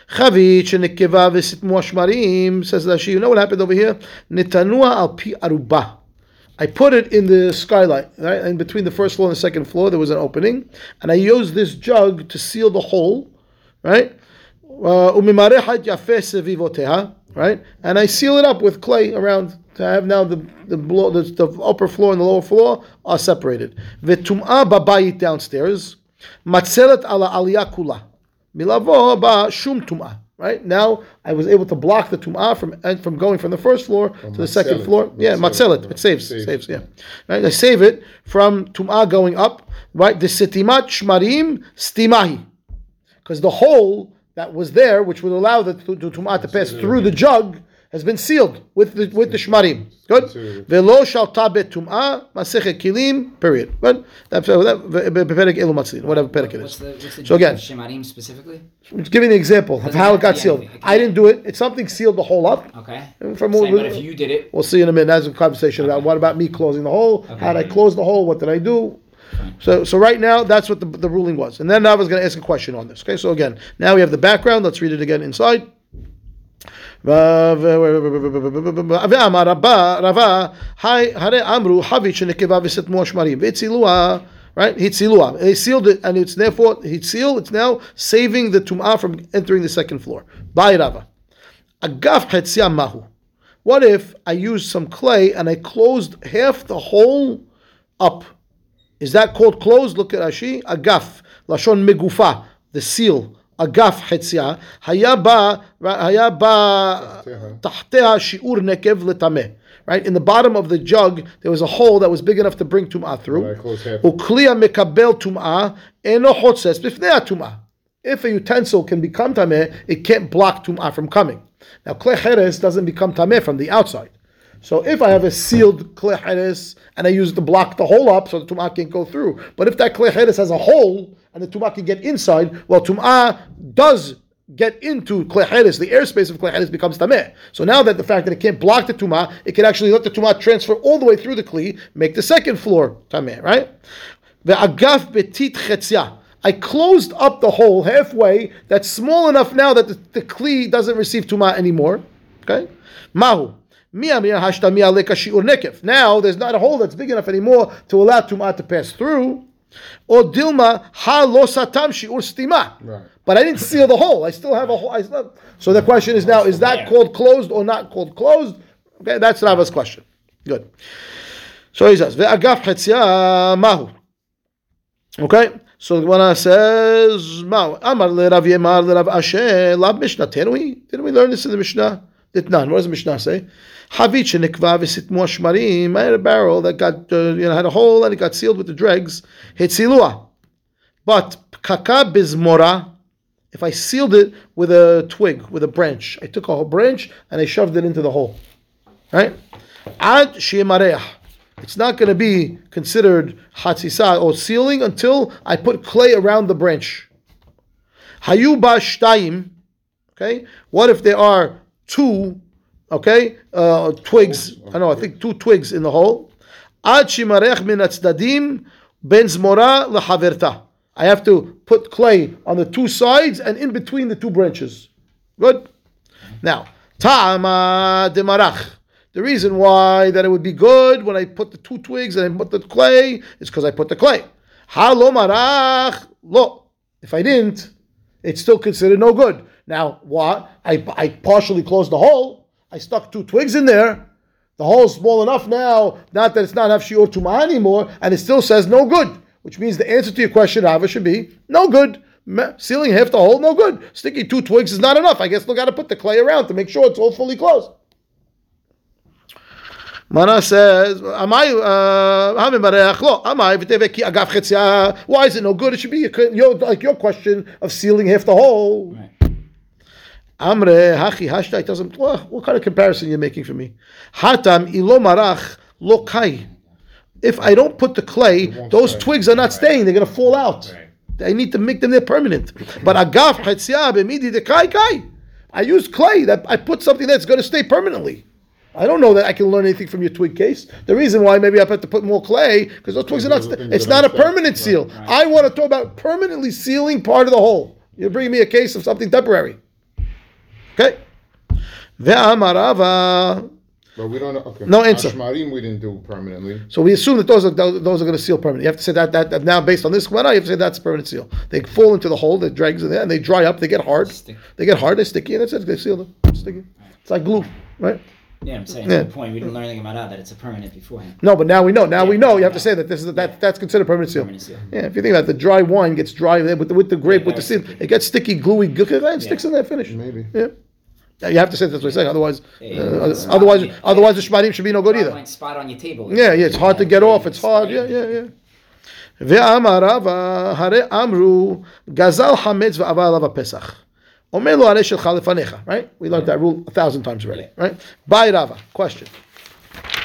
Chavit shenikeva v'sitmu ashmarim says that she. You know what happened over here? Nitanua al pi aruba. I put it in the skylight, right? In between the first floor and the second floor, there was an opening, and I used this jug to seal the hole, right? Uh, right? And I seal it up with clay around to have now the the, below, the, the upper floor and the lower floor are separated. V'tum'ah babayit downstairs, matzelet ala aliyakula, milavo ba shum tum'ah. Right now, I was able to block the tum'ah from from going from the first floor to the second floor. Yeah, Matzelet. matzelet. It saves, Saves, saves. Yeah, right. I save it from tum'ah going up. Right, the sitimat shmarim stimahi because the hole that was there, which would allow the, the, the tum'ah to pass through the jug, has been sealed with the with the shmarim. Good. Velo shal tabet tum'ah masechet kilim. Period. Good. That's uh, that. Perek elu matzlin. Whatever perek it What's is. the, what's So again- shmarim specifically? I'm just giving an example of how it got to sealed. anything. I didn't do it. It's something sealed the hole up. Okay. From Same, what- but if you did it, We'll see in a minute. That's a conversation about what about me closing the hole? Okay. How did I close the hole? What did I do? So, so right now, that's what the, the ruling was. And then I was going to ask a question on this. Okay, so again, now we have the background. Let's read it again inside. ואמר רבה, רבה, הרי אמרו חבית שנקבה וסתמו השמרים, והצילוה right? Hitzilua. They sealed it, and it's therefore he hitzil. It's now saving the tum'ah from entering the second floor. By Rava, agaf hetzia mahu. What if I used some clay and I closed half the hole up? Is that called closed? Look at Rashi. Agaf lashon megufa, the seal. Agaf chetzia. Haya ba haya ba tahteha shiur nekev letameh. Right in the bottom of the jug, there was a hole that was big enough to bring tumah through. Right, close half. Ukliya mekabel tumah eno chotzes b'fnei tumah. If a utensil can become tameh, it can't block tumah from coming. Now, klei cheres doesn't become tameh from the outside. So if I have a sealed klei cheres and I use it to block the hole up so the tumah can't go through, but if that klei cheres has a hole and the tumah can get inside, well, tumah does get into klei cheres. The airspace of klei cheres becomes tameh. So now that the fact that it can't block the tumah, it can actually let the tumah transfer all the way through the kli, make the second floor tameh, right? The Agaf betit chetzia. I closed up the hole halfway. That's small enough now that the, the kli doesn't receive tuma anymore. Okay, mahu. Now there's not a hole that's big enough anymore to allow tuma to pass through. Or dilma ha lo satam shiur stima. Right. But I didn't seal the hole. I still have a hole. I still, so the question is now: Is that called closed or not called closed? Okay, that's Rava's question. Good. So he says, "Ve'agaf chetzia mahu." Okay, so the Gemara says, "Ma Amar le Rav Yemar le Rav Ashi lab Mishnah." Didn't we? Didn't we learn this in the Mishnah? Did none. What does the Mishnah say? Havit shenikva v'sitmu shmarim. I had a barrel that got uh, you know had a hole and it got sealed with the dregs. Hitzilua, but kaka bizmora. If I sealed it with a twig, with a branch, I took a whole branch and I shoved it into the hole. Right? Ad shiemareach. It's not going to be considered hatzisa or sealing until I put clay around the branch. Hayuba shtayim. Okay. What if there are two? Okay, uh, twigs. I know. I think two twigs in the hole. Ad shimarech min atzdadim ben zmora lehaverta. I have to put clay on the two sides and in between the two branches. Good. Now, ta'ama demarach. The reason why that it would be good when I put the two twigs and I put the clay is because I put the clay. Ha lo marach lo. If I didn't, it's still considered no good. Now, what? I, I partially closed the hole. I stuck two twigs in there. The hole's small enough now, not that it's not enough shiur tumah anymore, and it still says no good, which means the answer to your question, Rava, should be no good. Sealing half the hole, no good. Sticking two twigs is not enough. I guess we got to put the clay around to make sure it's all fully closed. Mana says, "Am I? Am I? Why is it no good? It should be your, like your question of sealing half the hole. Amre hachi hashta. It doesn't. Well, what kind of comparison you're making for me? Hatam ilo marach lo kai. If I don't put the clay, those twigs are not staying. They're going to fall out. I need to make them there permanent. But agaf chetzia b'midi de kai kai. I use clay. That I put something that's going to stay permanently. I don't know that I can learn anything from your twig case. The reason why maybe I have to put more clay because those twigs are not. Those are things It's not a permanent seal. I want to talk about permanently sealing part of the hole. You're bringing me a case of something temporary. Okay. Ve'amarava. But we don't know. Okay. No answer. Ashmarim we didn't do permanently. So we assume that those are those, those are going to seal permanently. You have to say that, that that now based on this Gemara, you have to say that's a permanent seal. They fall into the hole, the dregs in there, and they dry up. They get hard. Stick. They get hard. They're sticky, and that's it. They seal them. Sticky. It's like glue, right? Yeah, I'm saying Yeah. to the point we didn't learn anything about that. That it's a permanent beforehand. No, but now we know. Now we Yeah. know. You have to say that this is that that's considered permanent seal. Permanent seal. Yeah, if you think about it, the dry wine gets dry with the, with the grape Yeah, with the seal, very sticky. it gets sticky, gluey, gooey, and sticks in there. Finish. Maybe. Yeah. Yeah, You have to say that's what I'm saying. Otherwise, Yeah, uh, it's not- otherwise, yeah. otherwise the shmarim should be no good Dry either. wine spot on your table. Yeah, yeah, it's hard to get off. It's hard. Yeah, yeah, yeah. ואמר רבא, הרי אמרו, גזל חמץ ועבר עליו הפסח. Right? We learned that rule a thousand times already. Right? By Rava. Question.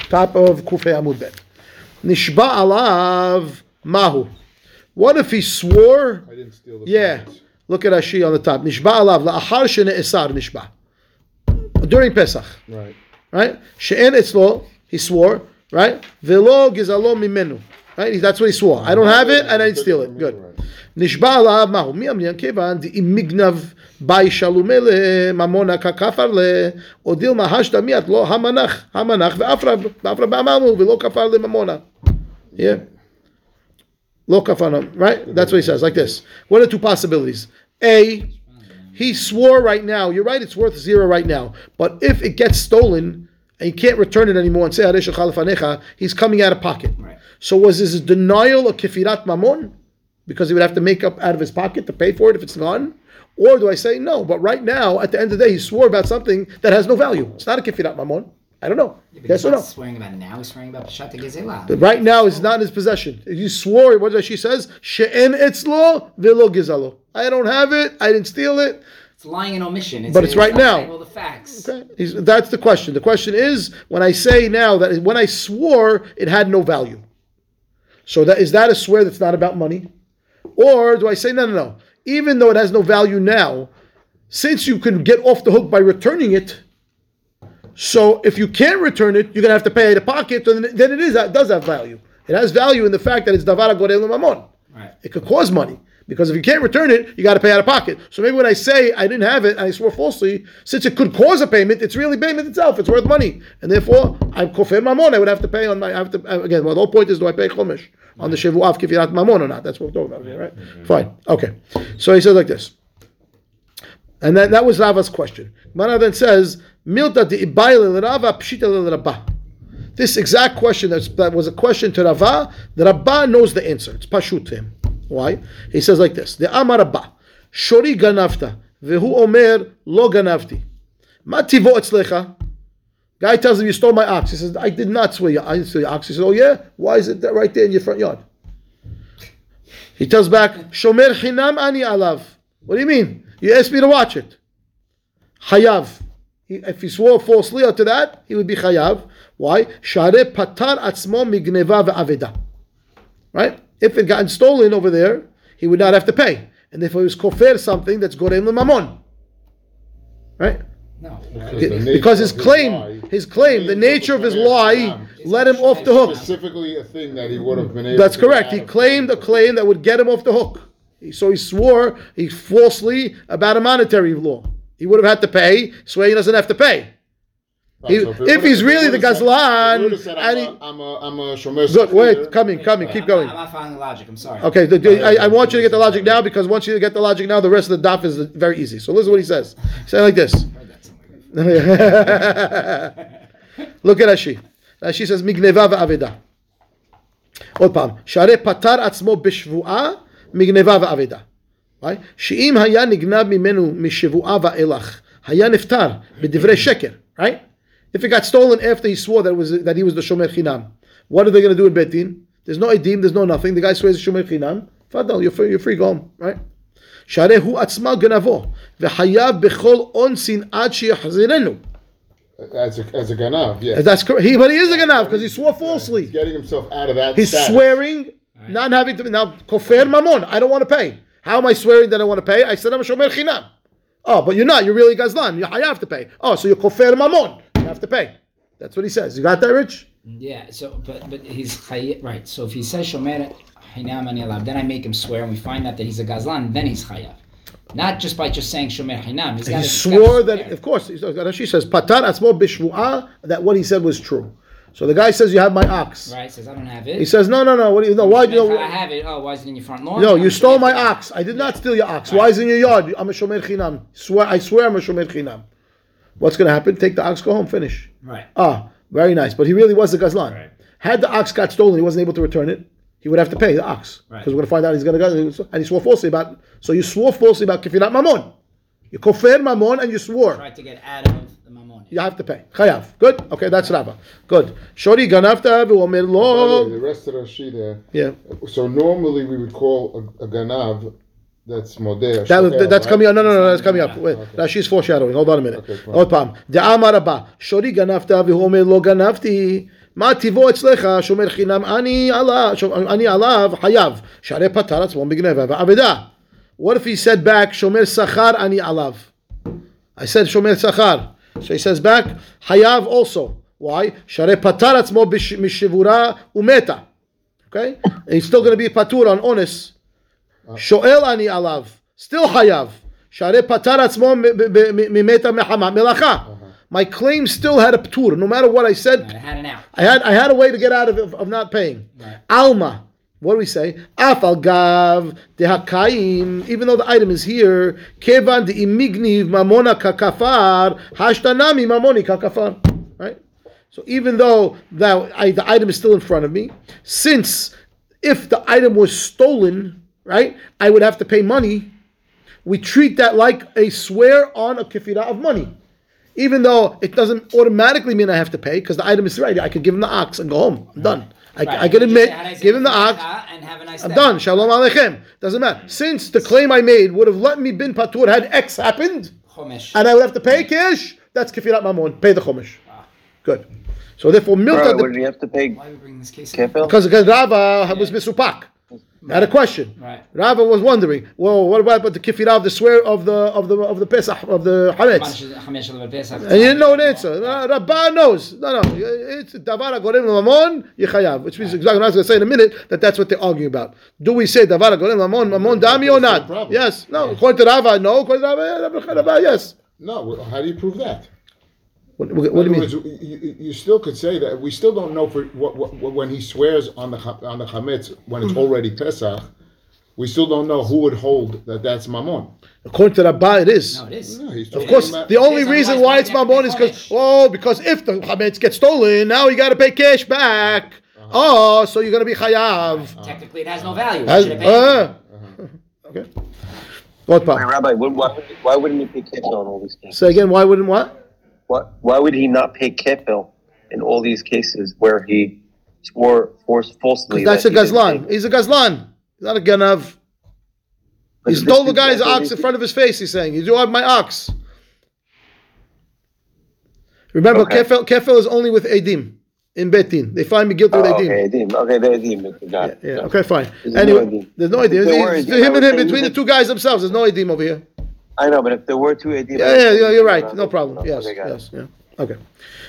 Top of Kufei Amud Bet. Nishba alav mahu. What if he swore? I didn't steal the Yeah. Look at Rashi on the top. Nishba alav la'achar shene'esar nishba. During Pesach. Right. Right? She'en etzlo, he swore. Right? Velo gizalo mimenu. right? That's what he swore. I don't have it and I didn't steal it. Good. נשבע עליו, מהו? מי אמרין? כיוון דאם מגנב באי שלומה לממונה ככפר ל... או דילמה השתא מיית לו המנח, המנח, ואפרה באמרנו ולא כפר לממונה. Yeah. לא כפר, right? That's what he says, like this. What are two possibilities? A, he swore right now. You're right. It's worth zero right now. But if it gets stolen and you can't return it anymore and say "Harei shechal lefanecha," he's coming out of pocket. Right. So was this a denial of kifirat mamon because he would have to make up out of his pocket to pay for it if it's gone? Or do I say no? But right now, at the end of the day, he swore about something that has no value. It's not a kifirat mamon. I don't know. But yes or no? swearing about now. He's swearing about Peshat Gezela. Right now, it's not in his possession. You swore. What does she says? She'en etzlo velo gizalo. I don't have it. I didn't steal it. It's lying in omission. But it's right now. All the facts. Okay. He's, that's the question. The question is when I say now that when I swore it had no value. So that is that a swear that's not about money, or do I say no, no, no? Even though it has no value now, since you can get off the hook by returning it, so if you can't return it, you're gonna have to pay out of pocket. Then, then it is it does have value. It has value in the fact that it's davara gorel mamon. Right. It could cause money because if you can't return it, you got to pay out of pocket. So maybe when I say I didn't have it I swore falsely, since it could cause a payment, it's really payment itself. It's worth money, and therefore I'm kofer mamon. I would have to pay on my. I have to uh, again. Well, the whole point is do I pay chomish on the shevuav kifirat mamon or not? That's what we're talking about here, right? Mm-hmm. Fine. Okay. So he says like this, and then that was Rava's question. Mana then says milta di Rava pshita Rabba. This exact question that's, that was a question to Rava. The Rabba knows the answer. It's pashut to him. Why? He says like this: The Amar Rabba, Shori ganavta, vehu omer lo ganavti. Ma tivo etzlecha. Guy tells him you stole my ox. He says I did not steal your, I your ox. He says, Oh yeah, why is it right there in your front yard? He tells back, Shomer chinam ani alav. What do you mean? You asked me to watch it. Hayav. He- If he swore falsely to that, he would be chayav. Why? Share patar atzmo migneva ve'aveda. Right? If it gotten stolen over there, he would not have to pay. And if he was kofer something, that's gorem mamon. Right? No. Because his claim, his claim, the nature of his lie, let him off the hook. Specifically, a thing that he would have been able. That's to correct. He claimed a claim that would get him off the hook. So he swore he falsely about a monetary law. He would have had to pay. Swear he doesn't have to pay. He, if, he's really the Gazlan, and he, I'm a, I'm a, I'm a look, wait, coming, coming, keep going. I'm not finding the logic. I'm sorry. Okay, the, I, I, want you to get the logic now because once you get the logic now, the rest of the daf is very easy. So listen what he says. Say like this. look at Rashi. Rashi says migneva ve'aveda. עוד פעם, שהרי פטר עצמו בשבועה מגנבה ואבדה. שאם היה נגנב ממנו משבועה vaelach. Haya נפטר b'divrei sheker. right? If it got stolen after he swore that, it was, that he was the shomer chinam, what are they going to do in Bet Din? There's no edim, there's no nothing. The guy swears shomer chinam. Fadal, you're free, you're free, go home. Right? שהרי הוא עצמה גנבו, וחייב בכל אונסין עד שיחזירנו. As a, as a ganav, yeah. That's correct. He, but he is a ganav because he swore falsely. He's getting himself out of that. He's status. swearing, not having to. Now, kofer mamon. I don't want to pay. How am I swearing that I want to pay? I said I'm a shomer chinam. Oh, but you're not. You're really gazlan. You, I have to pay. Oh, so you're kofer mamon. Have to pay. That's what he says. You got that, Rich? Yeah. So, but but he's right. So if he says shomer hinam ani then I make him swear, and we find out that he's a gazlan. Then he's chayav. Not just by just saying shomer hinam. He's He swore that, of course, Rashi says, patar atzmo bishvu'ah, that what he said was true. So the guy says, you have my ox. Right. Says I don't have it. He says, no, no, no. What do you know? Why do you If I have it. Oh, why is it in your front lawn? No, you stole my ox. I did not steal your ox. Why is it in your yard? I'm a shomer chinam. Swear, I swear I'm a shomer chinam. What's going to happen? Take the ox, go home, finish. Right. Ah, very nice. But he really was a gazlan. Right. Had the ox got stolen, he wasn't able to return it. He would have to pay the ox Right. because we're going to find out he's going to go. And he swore falsely about. So you swore falsely about kifilat mamon. You kofer mamon and you swore. Tried to get out of the mamon. You have to pay. Chayav. Good. Okay, that's Rava. Good. Shori ganavta v'omer By the way, lo. The rest of the sheet there. Yeah. So normally we would call a, a ganav that's modeh. That, shomer, that's right? coming up. No, no, no, that's coming up. Wait, Rashi's foreshadowing. Hold on a minute. Okay, fine. עוד פעם. דאמר רבה, שורי גנבת והוא אומר לא גנבתי, מה טיבו אצלך, שומר חינם אני עליו, אני עליו חייב, שהרי פטר עצמו בגנבה ואבדה. What if he said back, שומר שכר אני עליו? I said שומר שכר. So he says back, חייב also. Why? שהרי פטר עצמו בש- משבורה ומתה. Okay? And he's still going to be patur on honest. Shoel ani alav. Still hayav. Share patar atzmo mimeta mechama melacha. Uh-huh. My claim still had a ptur, no matter what I said. I had an out. I had I had a way to get out of of not paying. Right. Alma. What do we say? Afal gav dehakaim. Even though the item is here, kevan imigniv mamona kakafar hashtanami mamoni kakafar. Right. So even though that I, the item is still in front of me, since if the item was stolen, right, I would have to pay money. We treat that like a swear on a kefira of money even though it doesn't automatically mean I have to pay because the item is ready. I could give him the ox and go home. I'm done. I, Right. I can admit, say, I give him the kefira ox. and have a nice I'm day." done. Shalom aleichem. Doesn't matter. Since the claim I made would have let me bin patur had X happened, Chumash. and I would have to pay cash, that's kefirat mamon. Pay the chumash. Good. So therefore, Bro, milta what did he have to pay? Why are we bringing this case? because because Rava was misupak. I had a question. Right. Rava was wondering, well, what about the kefirah of the swear of the of the of the pesach of the hametz? Chumash al Pesach. And you didn't know an answer. Uh, Ra- Rabbah knows. No, no. It's davar agorem mamon yichayav, which means exactly what I was going to say in a minute that that's what they're arguing about. Do we say davar agorem mamon mamon dami or not? problem. Yes. No. According to Rava, no. According to Rava, yeah, Rava, yes. No, how do you prove that? What, what, In what do other you mean? words, you, you- you still could say that we still don't know for what, what, what when he swears on the cha- on the chametz when Mm-hmm. it's already Pesach, we still don't know who would hold that that's mammon. According to Rabbah, it is. No, it is. No, he's Of talking course, about- the only reason why why it's would you have mamon is because oh, because if the chametz gets stolen, now you got to pay cash back. Oh, so you're going to be chayav. Technically, it has no value. We As- should have paid it. uh, okay. What Wait, part? Rabbi, what, why, why wouldn't he pay cash on all these cases? Say again. Why wouldn't what? Why, why would he not pay kefil in all these cases where he swore forced falsely? Because that's a that didn't gazlan. He's a gazlan. He's not a ganav. But He stole the guy's ox in front of his face. He's saying, "You do have my ox." Remember, Okay. kefil, kefil is only with edim in betin. They find me guilty with Oh, edim. okay, Edim. Okay, the Edim. Got it. Yeah, okay, fine. There's no anyway, edim. there's no edim. If there were It's him and him between the two guys themselves. There's no edim over here. I know, but if there were two Edim. Yeah, yeah, yeah, you're right. No problem. Yes, Okay, got it. yes, yeah. Okay,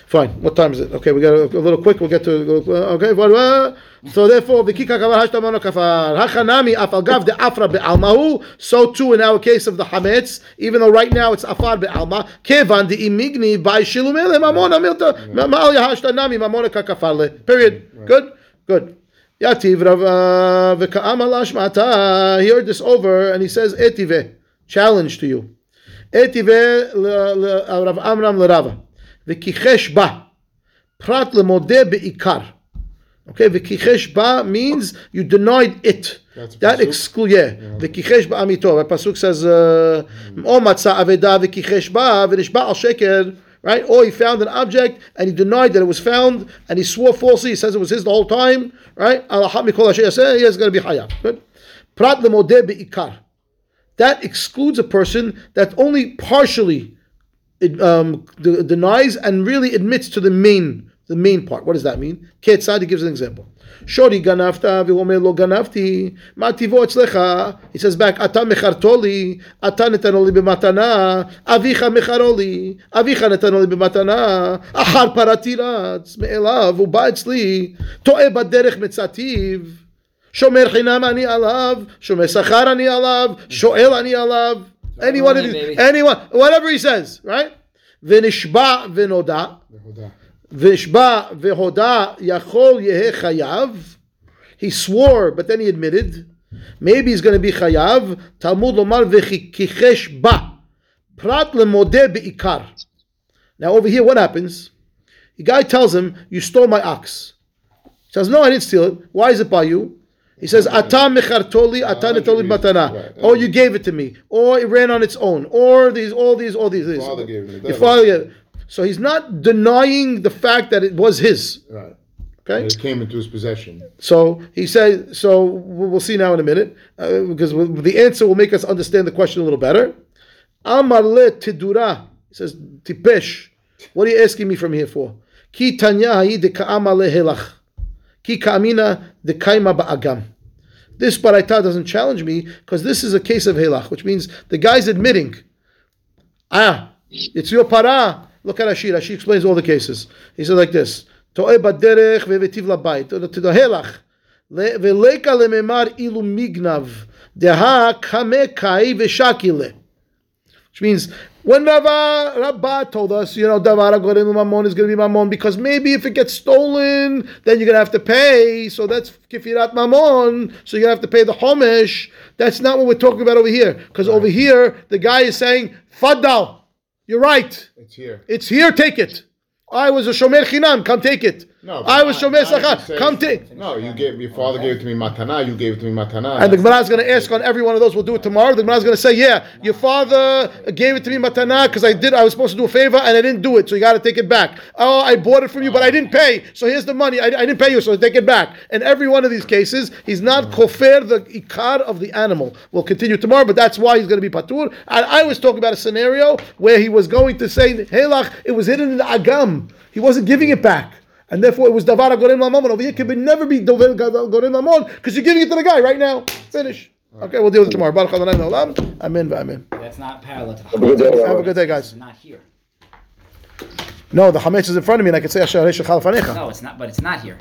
fine. What time is it? Okay, we got a, a little quick. We'll get to. uh, Okay, well, uh, so therefore, v'kika kavar hashtamano kafar hachanami afal gav de afra be'almahu. So too in our case of the hametz, even though right now it's afar be'alma, kevan de imigni by shilumele mamona milta ma'al yahashtanami mamona kakafarle. Period. Good, good. Yativ Rav uh, v'ka'am alashmata. He heard this over, and he says etive, challenge to you. etive ל- ל- רב עמרם לרבה, וכיחש בה, פרט למודה בעיקר. Okay, וכיחש בה means you denied it. That's a That pasuk? exclude, yeah. וכיחש בעמיתו. הפסוק says, uh, או מצא אבדה וכיחש בה ונשבע על שקר, right? Or he found an object and he denied that it was found and he swore falsely. He says it was his the whole time, right? על אחת מכל אשר יעשה, he is going to be חייב. Good. פרט למודה בעיקר that excludes a person that only partially um, de- denies and really admits to the main the main part. What does that mean? Ketzad, he gives an example. Shori ganafta v'omer lo ganafti mativo etzlecha. He says back, ata mechartoli, ata netanoli b'matana, avicha mecharoli, avicha netanoli b'matana, achar paratiratz me'elav uba etzli, to'e baderech metzativ. Shomer Chinam ani alav. Shomer Sachar ani alav. Shoel ani alav. Any of these. Anyone. Whatever he says, right? Vinishba venoda. Vinishba vihoda yachol yehe chayav. He swore, but then he admitted. Maybe he's going to be chayav. Talmud lomar v'chichesh ba. Prat lemodeh be'ikar. Now over here, what happens? The guy tells him, you stole my ox. He says, no, I didn't steal it. Why is it by you? He says, Ata mechartoli, ata netoli matana. Or you gave it to me. Or it ran on its own. Or these, all these, all these. these. father gave it. Your father gave it. So he's not denying the fact that it was his. Right. Okay? And it came into his possession. So he says, so we'll see now in a minute, uh, because the answer will make us understand the question a little better. Amar le tidura. He says, tipesh. What are you asking me from here for? Ki tanya ha'i de ka'ama le helach. Ki ka'amina de kaima ba'agam. This baraita doesn't challenge me because this is a case of helach, which means the guy's admitting, ah, it's your para. Look at Rashi. Rashi explains all the cases. He says like this: To'e baderech ve'vetiv labayit. To the helach. Le- Ve'leka lememar ilu mignav. Deha kame kai ve'shakile. Which means when Rava Rabbah told us, you know, Davar Agorim Mamon is going to be Mamon because maybe if it gets stolen, then you're going to have to pay. So that's Kifirat Mamon. So you're going to have to pay the Homish. That's not what we're talking about over here. Because over here, the guy is saying, Faddal, you're right. It's here. It's here, take it. I was a Shomer Chinam, come take it. No, I was not- Shomer not Sachar, come take. No, you gave your father gave it to me matana. You gave it to me matana. And the Gemara is going to ask on every one of those. We'll do it tomorrow. The Gemara is going to say, "Yeah, your father gave it to me matana because I did. I was supposed to do a favor and I didn't do it, so you got to take it back. Oh, I bought it from you, but I didn't pay. So here's the money. I, I didn't pay you, so take it back." And every one of these cases, he's not kofer the ikar of the animal. We'll continue tomorrow, but that's why he's going to be patur. And I was talking about a scenario where he was going to say, "Helach," it was hidden in the agam. He wasn't giving it back. And therefore, it was davar gorim lamon. Over here, it could never be davar gorim lamon because you're giving it to the guy right now. Finish. Okay, we'll deal with it tomorrow. Baruch Adonai Olam. Amen. Amen. That's not parallel to the Have a good day, Have a good day, guys. It's not here. No, the chametz is in front of me, and I can say Asher Shechal Fanecha. No, it's not. But it's not here.